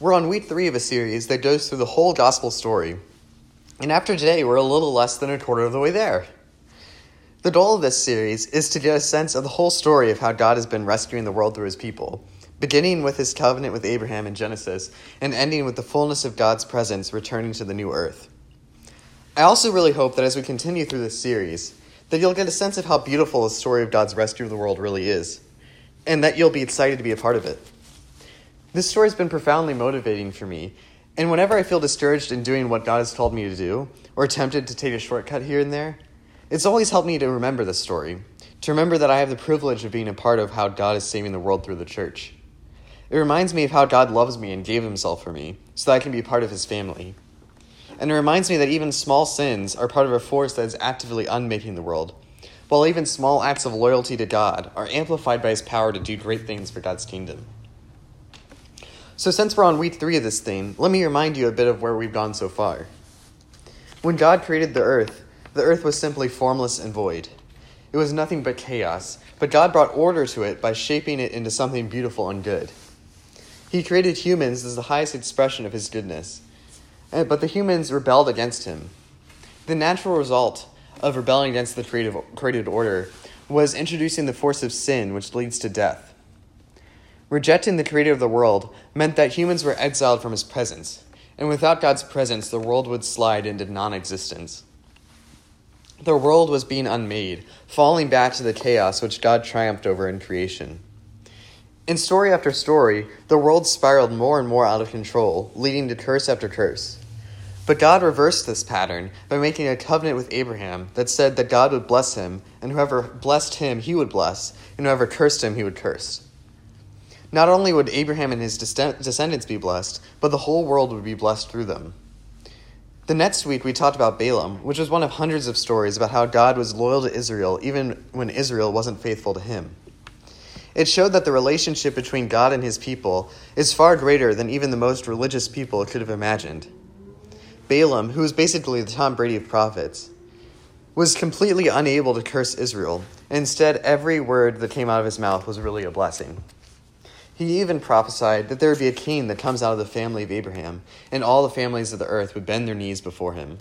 We're on week three of a series that goes through the whole gospel story. And after today, we're a little less than a quarter of the way there. The goal of this series is to get a sense of the whole story of how God has been rescuing the world through his people, beginning with his covenant with Abraham in Genesis and ending with the fullness of God's presence returning to the new earth. I also really hope that as we continue through this series, that you'll get a sense of how beautiful the story of God's rescue of the world really is, and that you'll be excited to be a part of it. This story has been profoundly motivating for me, and whenever I feel discouraged in doing what God has told me to do, or tempted to take a shortcut here and there, it's always helped me to remember this story, to remember that I have the privilege of being a part of how God is saving the world through the church. It reminds me of how God loves me and gave himself for me, so that I can be part of his family. And it reminds me that even small sins are part of a force that is actively unmaking the world, while even small acts of loyalty to God are amplified by his power to do great things for God's kingdom. So, since we're on week three of this theme, let me remind you a bit of where we've gone so far. When God created the earth, the earth was simply formless and void. It was nothing but chaos, but God brought order to it by shaping it into something beautiful and good. He created humans as the highest expression of his goodness, but the humans rebelled against him. The natural result of rebelling against the creative, created order was introducing the force of sin, which leads to death. Rejecting the creator of the world meant that humans were exiled from his presence, and without God's presence, the world would slide into non existence. The world was being unmade, falling back to the chaos which God triumphed over in creation. In story after story, the world spiraled more and more out of control, leading to curse after curse. But God reversed this pattern by making a covenant with Abraham that said that God would bless him, and whoever blessed him, he would bless, and whoever cursed him, he would curse. Not only would Abraham and his descendants be blessed, but the whole world would be blessed through them. The next week, we talked about Balaam, which was one of hundreds of stories about how God was loyal to Israel even when Israel wasn't faithful to him. It showed that the relationship between God and his people is far greater than even the most religious people could have imagined. Balaam, who was basically the Tom Brady of prophets, was completely unable to curse Israel. Instead, every word that came out of his mouth was really a blessing. He even prophesied that there would be a king that comes out of the family of Abraham, and all the families of the earth would bend their knees before him.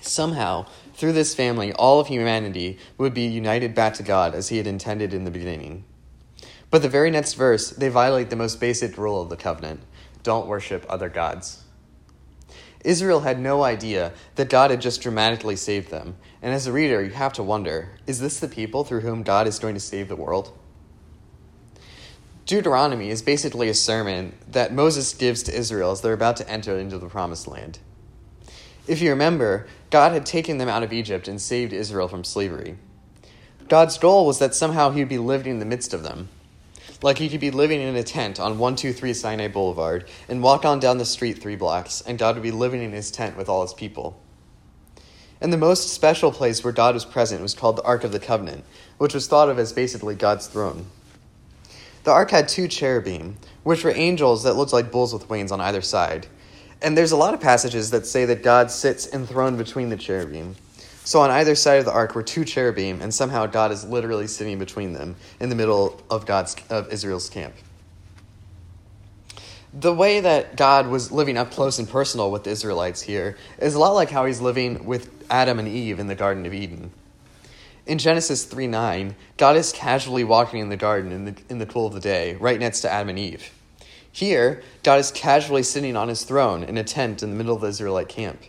Somehow, through this family, all of humanity would be united back to God as he had intended in the beginning. But the very next verse, they violate the most basic rule of the covenant don't worship other gods. Israel had no idea that God had just dramatically saved them. And as a reader, you have to wonder is this the people through whom God is going to save the world? Deuteronomy is basically a sermon that Moses gives to Israel as they're about to enter into the promised land. If you remember, God had taken them out of Egypt and saved Israel from slavery. God's goal was that somehow he would be living in the midst of them. Like he could be living in a tent on 123 Sinai Boulevard and walk on down the street three blocks, and God would be living in his tent with all his people. And the most special place where God was present was called the Ark of the Covenant, which was thought of as basically God's throne. The ark had two cherubim, which were angels that looked like bulls with wings on either side. And there's a lot of passages that say that God sits enthroned between the cherubim. So on either side of the ark were two cherubim, and somehow God is literally sitting between them in the middle of God's of Israel's camp. The way that God was living up close and personal with the Israelites here is a lot like how he's living with Adam and Eve in the Garden of Eden. In Genesis 3 9, God is casually walking in the garden in the, in the cool of the day, right next to Adam and Eve. Here, God is casually sitting on his throne in a tent in the middle of the Israelite camp.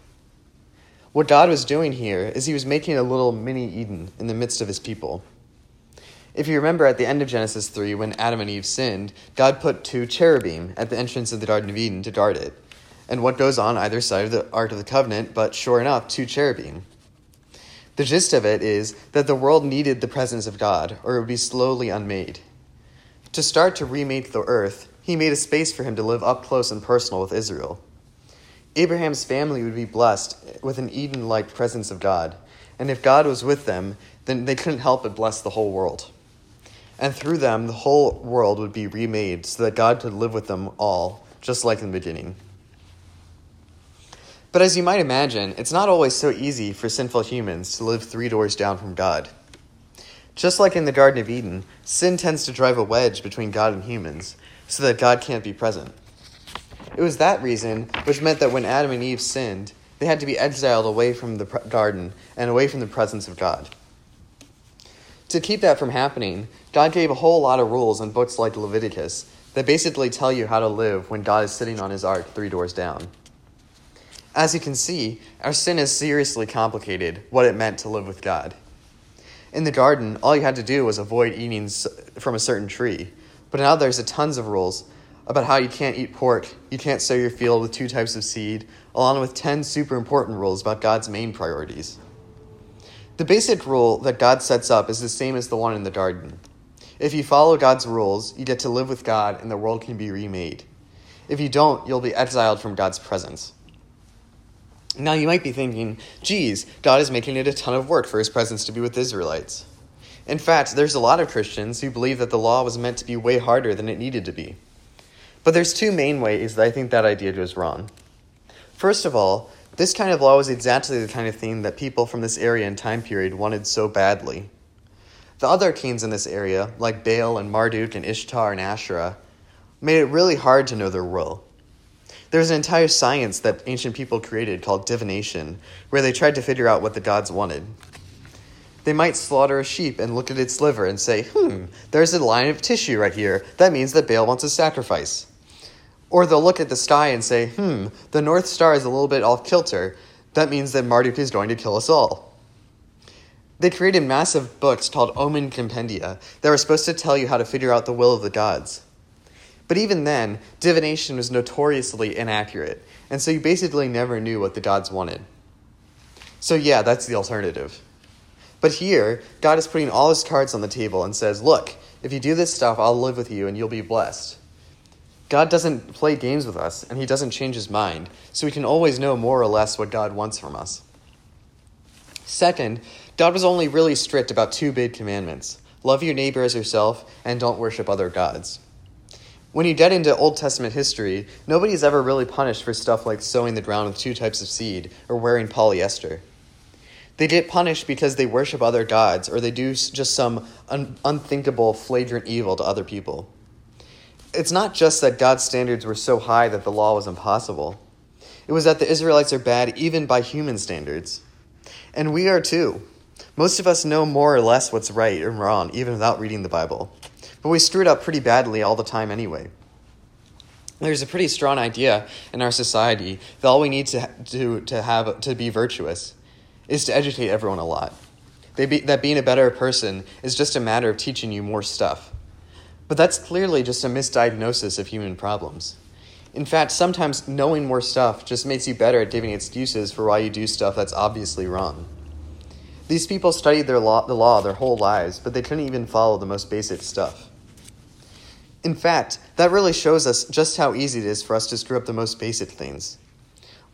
What God was doing here is he was making a little mini Eden in the midst of his people. If you remember at the end of Genesis 3, when Adam and Eve sinned, God put two cherubim at the entrance of the Garden of Eden to guard it. And what goes on either side of the Ark of the Covenant but, sure enough, two cherubim. The gist of it is that the world needed the presence of God, or it would be slowly unmade. To start to remake the earth, he made a space for him to live up close and personal with Israel. Abraham's family would be blessed with an Eden like presence of God, and if God was with them, then they couldn't help but bless the whole world. And through them, the whole world would be remade so that God could live with them all, just like in the beginning. But as you might imagine, it's not always so easy for sinful humans to live three doors down from God. Just like in the Garden of Eden, sin tends to drive a wedge between God and humans so that God can't be present. It was that reason which meant that when Adam and Eve sinned, they had to be exiled away from the garden and away from the presence of God. To keep that from happening, God gave a whole lot of rules in books like Leviticus that basically tell you how to live when God is sitting on his ark three doors down. As you can see, our sin has seriously complicated what it meant to live with God. In the garden, all you had to do was avoid eating from a certain tree, but now there's a tons of rules about how you can't eat pork, you can't sow your field with two types of seed, along with 10 super important rules about God's main priorities. The basic rule that God sets up is the same as the one in the garden. If you follow God's rules, you get to live with God and the world can be remade. If you don't, you'll be exiled from God's presence. Now you might be thinking, geez, God is making it a ton of work for his presence to be with Israelites. In fact, there's a lot of Christians who believe that the law was meant to be way harder than it needed to be. But there's two main ways that I think that idea goes wrong. First of all, this kind of law was exactly the kind of thing that people from this area and time period wanted so badly. The other kings in this area, like Baal and Marduk and Ishtar and Asherah, made it really hard to know their will. There's an entire science that ancient people created called divination, where they tried to figure out what the gods wanted. They might slaughter a sheep and look at its liver and say, hmm, there's a line of tissue right here. That means that Baal wants a sacrifice. Or they'll look at the sky and say, hmm, the North Star is a little bit off kilter. That means that Marduk is going to kill us all. They created massive books called Omen Compendia that were supposed to tell you how to figure out the will of the gods. But even then, divination was notoriously inaccurate, and so you basically never knew what the gods wanted. So, yeah, that's the alternative. But here, God is putting all his cards on the table and says, Look, if you do this stuff, I'll live with you and you'll be blessed. God doesn't play games with us, and He doesn't change His mind, so we can always know more or less what God wants from us. Second, God was only really strict about two big commandments love your neighbor as yourself, and don't worship other gods. When you get into Old Testament history, nobody is ever really punished for stuff like sowing the ground with two types of seed or wearing polyester. They get punished because they worship other gods or they do just some un- unthinkable, flagrant evil to other people it's not just that God's standards were so high that the law was impossible. It was that the Israelites are bad even by human standards. And we are too. Most of us know more or less what's right and wrong, even without reading the Bible. But we screw it up pretty badly all the time anyway. There's a pretty strong idea in our society that all we need to, to, to have to be virtuous is to educate everyone a lot. Be, that being a better person is just a matter of teaching you more stuff. But that's clearly just a misdiagnosis of human problems. In fact, sometimes knowing more stuff just makes you better at giving excuses for why you do stuff that's obviously wrong. These people studied their law, the law their whole lives, but they couldn't even follow the most basic stuff. In fact, that really shows us just how easy it is for us to screw up the most basic things.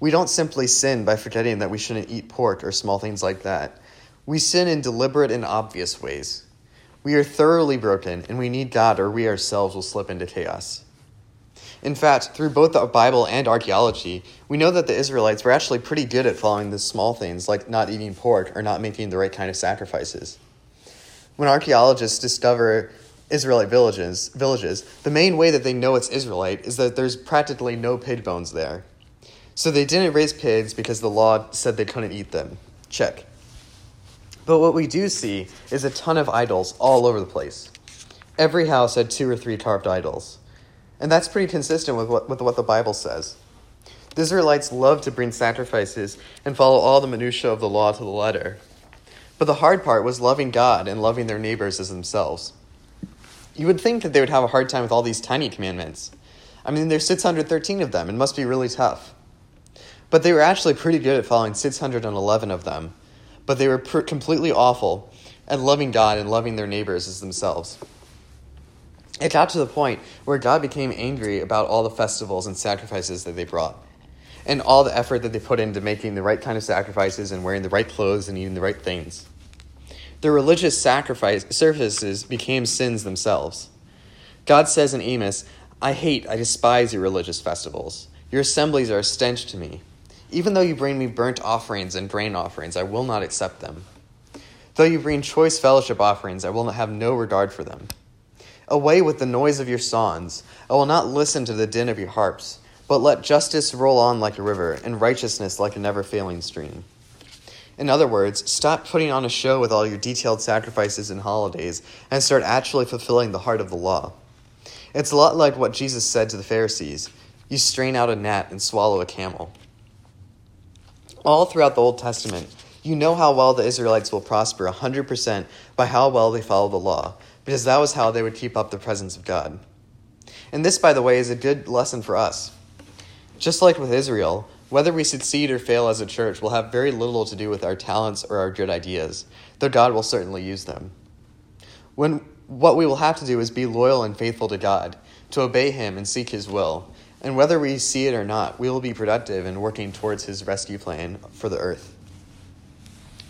We don't simply sin by forgetting that we shouldn't eat pork or small things like that. We sin in deliberate and obvious ways. We are thoroughly broken, and we need God, or we ourselves will slip into chaos. In fact, through both the Bible and archaeology, we know that the Israelites were actually pretty good at following the small things like not eating pork or not making the right kind of sacrifices. When archaeologists discover Israelite villages, villages, the main way that they know it's Israelite is that there's practically no pig bones there. So they didn't raise pigs because the law said they couldn't eat them. Check. But what we do see is a ton of idols all over the place. Every house had two or three carved idols. And that's pretty consistent with what, with what the Bible says. The Israelites loved to bring sacrifices and follow all the minutiae of the law to the letter. But the hard part was loving God and loving their neighbors as themselves. You would think that they would have a hard time with all these tiny commandments. I mean, there's 613 of them. It must be really tough. But they were actually pretty good at following 611 of them, but they were completely awful at loving God and loving their neighbors as themselves. It got to the point where God became angry about all the festivals and sacrifices that they brought, and all the effort that they put into making the right kind of sacrifices and wearing the right clothes and eating the right things. Their religious sacrifice services became sins themselves. God says in Amos, I hate, I despise your religious festivals. Your assemblies are a stench to me. Even though you bring me burnt offerings and grain offerings, I will not accept them. Though you bring choice fellowship offerings, I will have no regard for them. Away with the noise of your songs. I will not listen to the din of your harps. but let justice roll on like a river, and righteousness like a never failing stream. In other words, stop putting on a show with all your detailed sacrifices and holidays and start actually fulfilling the heart of the law. It's a lot like what Jesus said to the Pharisees you strain out a gnat and swallow a camel. All throughout the Old Testament, you know how well the Israelites will prosper 100% by how well they follow the law, because that was how they would keep up the presence of God. And this, by the way, is a good lesson for us. Just like with Israel, whether we succeed or fail as a church will have very little to do with our talents or our good ideas, though God will certainly use them. When what we will have to do is be loyal and faithful to God, to obey Him and seek His will, and whether we see it or not, we will be productive in working towards His rescue plan for the earth.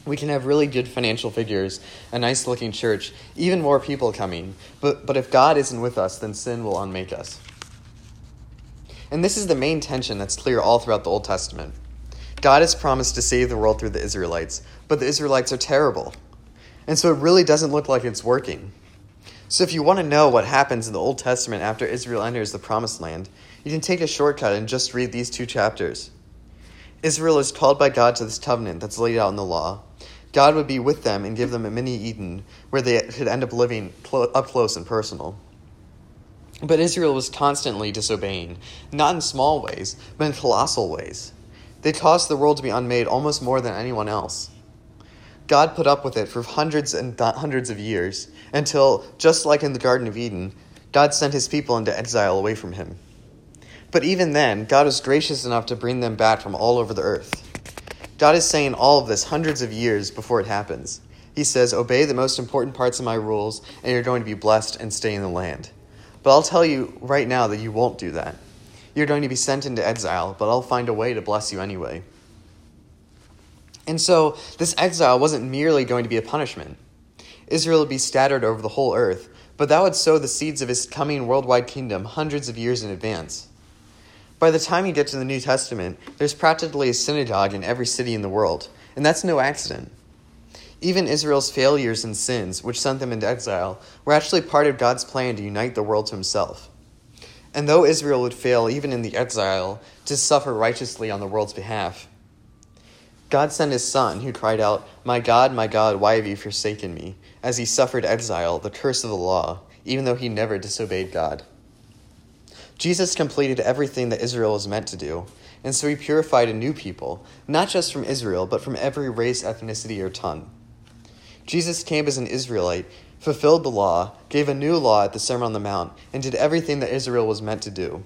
We can have really good financial figures, a nice looking church, even more people coming, but, but if God isn't with us, then sin will unmake us. And this is the main tension that's clear all throughout the Old Testament. God has promised to save the world through the Israelites, but the Israelites are terrible. And so it really doesn't look like it's working. So if you want to know what happens in the Old Testament after Israel enters the Promised Land, you can take a shortcut and just read these two chapters. Israel is called by God to this covenant that's laid out in the law. God would be with them and give them a mini Eden where they could end up living up close and personal. But Israel was constantly disobeying, not in small ways, but in colossal ways. They caused the world to be unmade almost more than anyone else. God put up with it for hundreds and hundreds of years until, just like in the Garden of Eden, God sent his people into exile away from him. But even then, God was gracious enough to bring them back from all over the earth. God is saying all of this hundreds of years before it happens. He says, Obey the most important parts of my rules, and you're going to be blessed and stay in the land. But I'll tell you right now that you won't do that. You're going to be sent into exile, but I'll find a way to bless you anyway. And so, this exile wasn't merely going to be a punishment. Israel would be scattered over the whole earth, but that would sow the seeds of his coming worldwide kingdom hundreds of years in advance. By the time you get to the New Testament, there's practically a synagogue in every city in the world, and that's no accident. Even Israel's failures and sins, which sent them into exile, were actually part of God's plan to unite the world to himself. And though Israel would fail even in the exile to suffer righteously on the world's behalf, God sent his son, who cried out, My God, my God, why have you forsaken me? as he suffered exile, the curse of the law, even though he never disobeyed God. Jesus completed everything that Israel was meant to do, and so he purified a new people, not just from Israel, but from every race, ethnicity, or tongue. Jesus came as an Israelite, fulfilled the law, gave a new law at the Sermon on the Mount, and did everything that Israel was meant to do.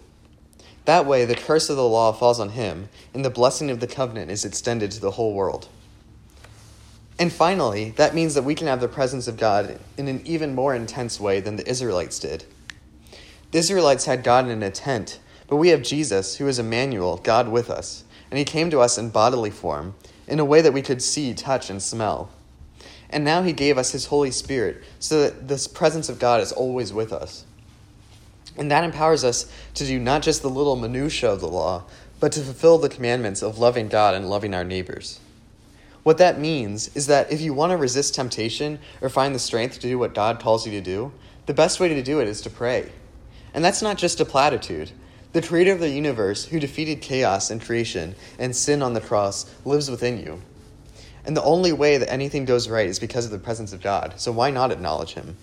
That way, the curse of the law falls on him, and the blessing of the covenant is extended to the whole world. And finally, that means that we can have the presence of God in an even more intense way than the Israelites did. The Israelites had God in a tent, but we have Jesus, who is Emmanuel, God with us, and he came to us in bodily form, in a way that we could see, touch, and smell. And now he gave us his Holy Spirit, so that this presence of God is always with us. And that empowers us to do not just the little minutiae of the law, but to fulfill the commandments of loving God and loving our neighbors. What that means is that if you want to resist temptation or find the strength to do what God calls you to do, the best way to do it is to pray. And that's not just a platitude. The creator of the universe, who defeated chaos and creation and sin on the cross, lives within you. And the only way that anything goes right is because of the presence of God, so why not acknowledge Him?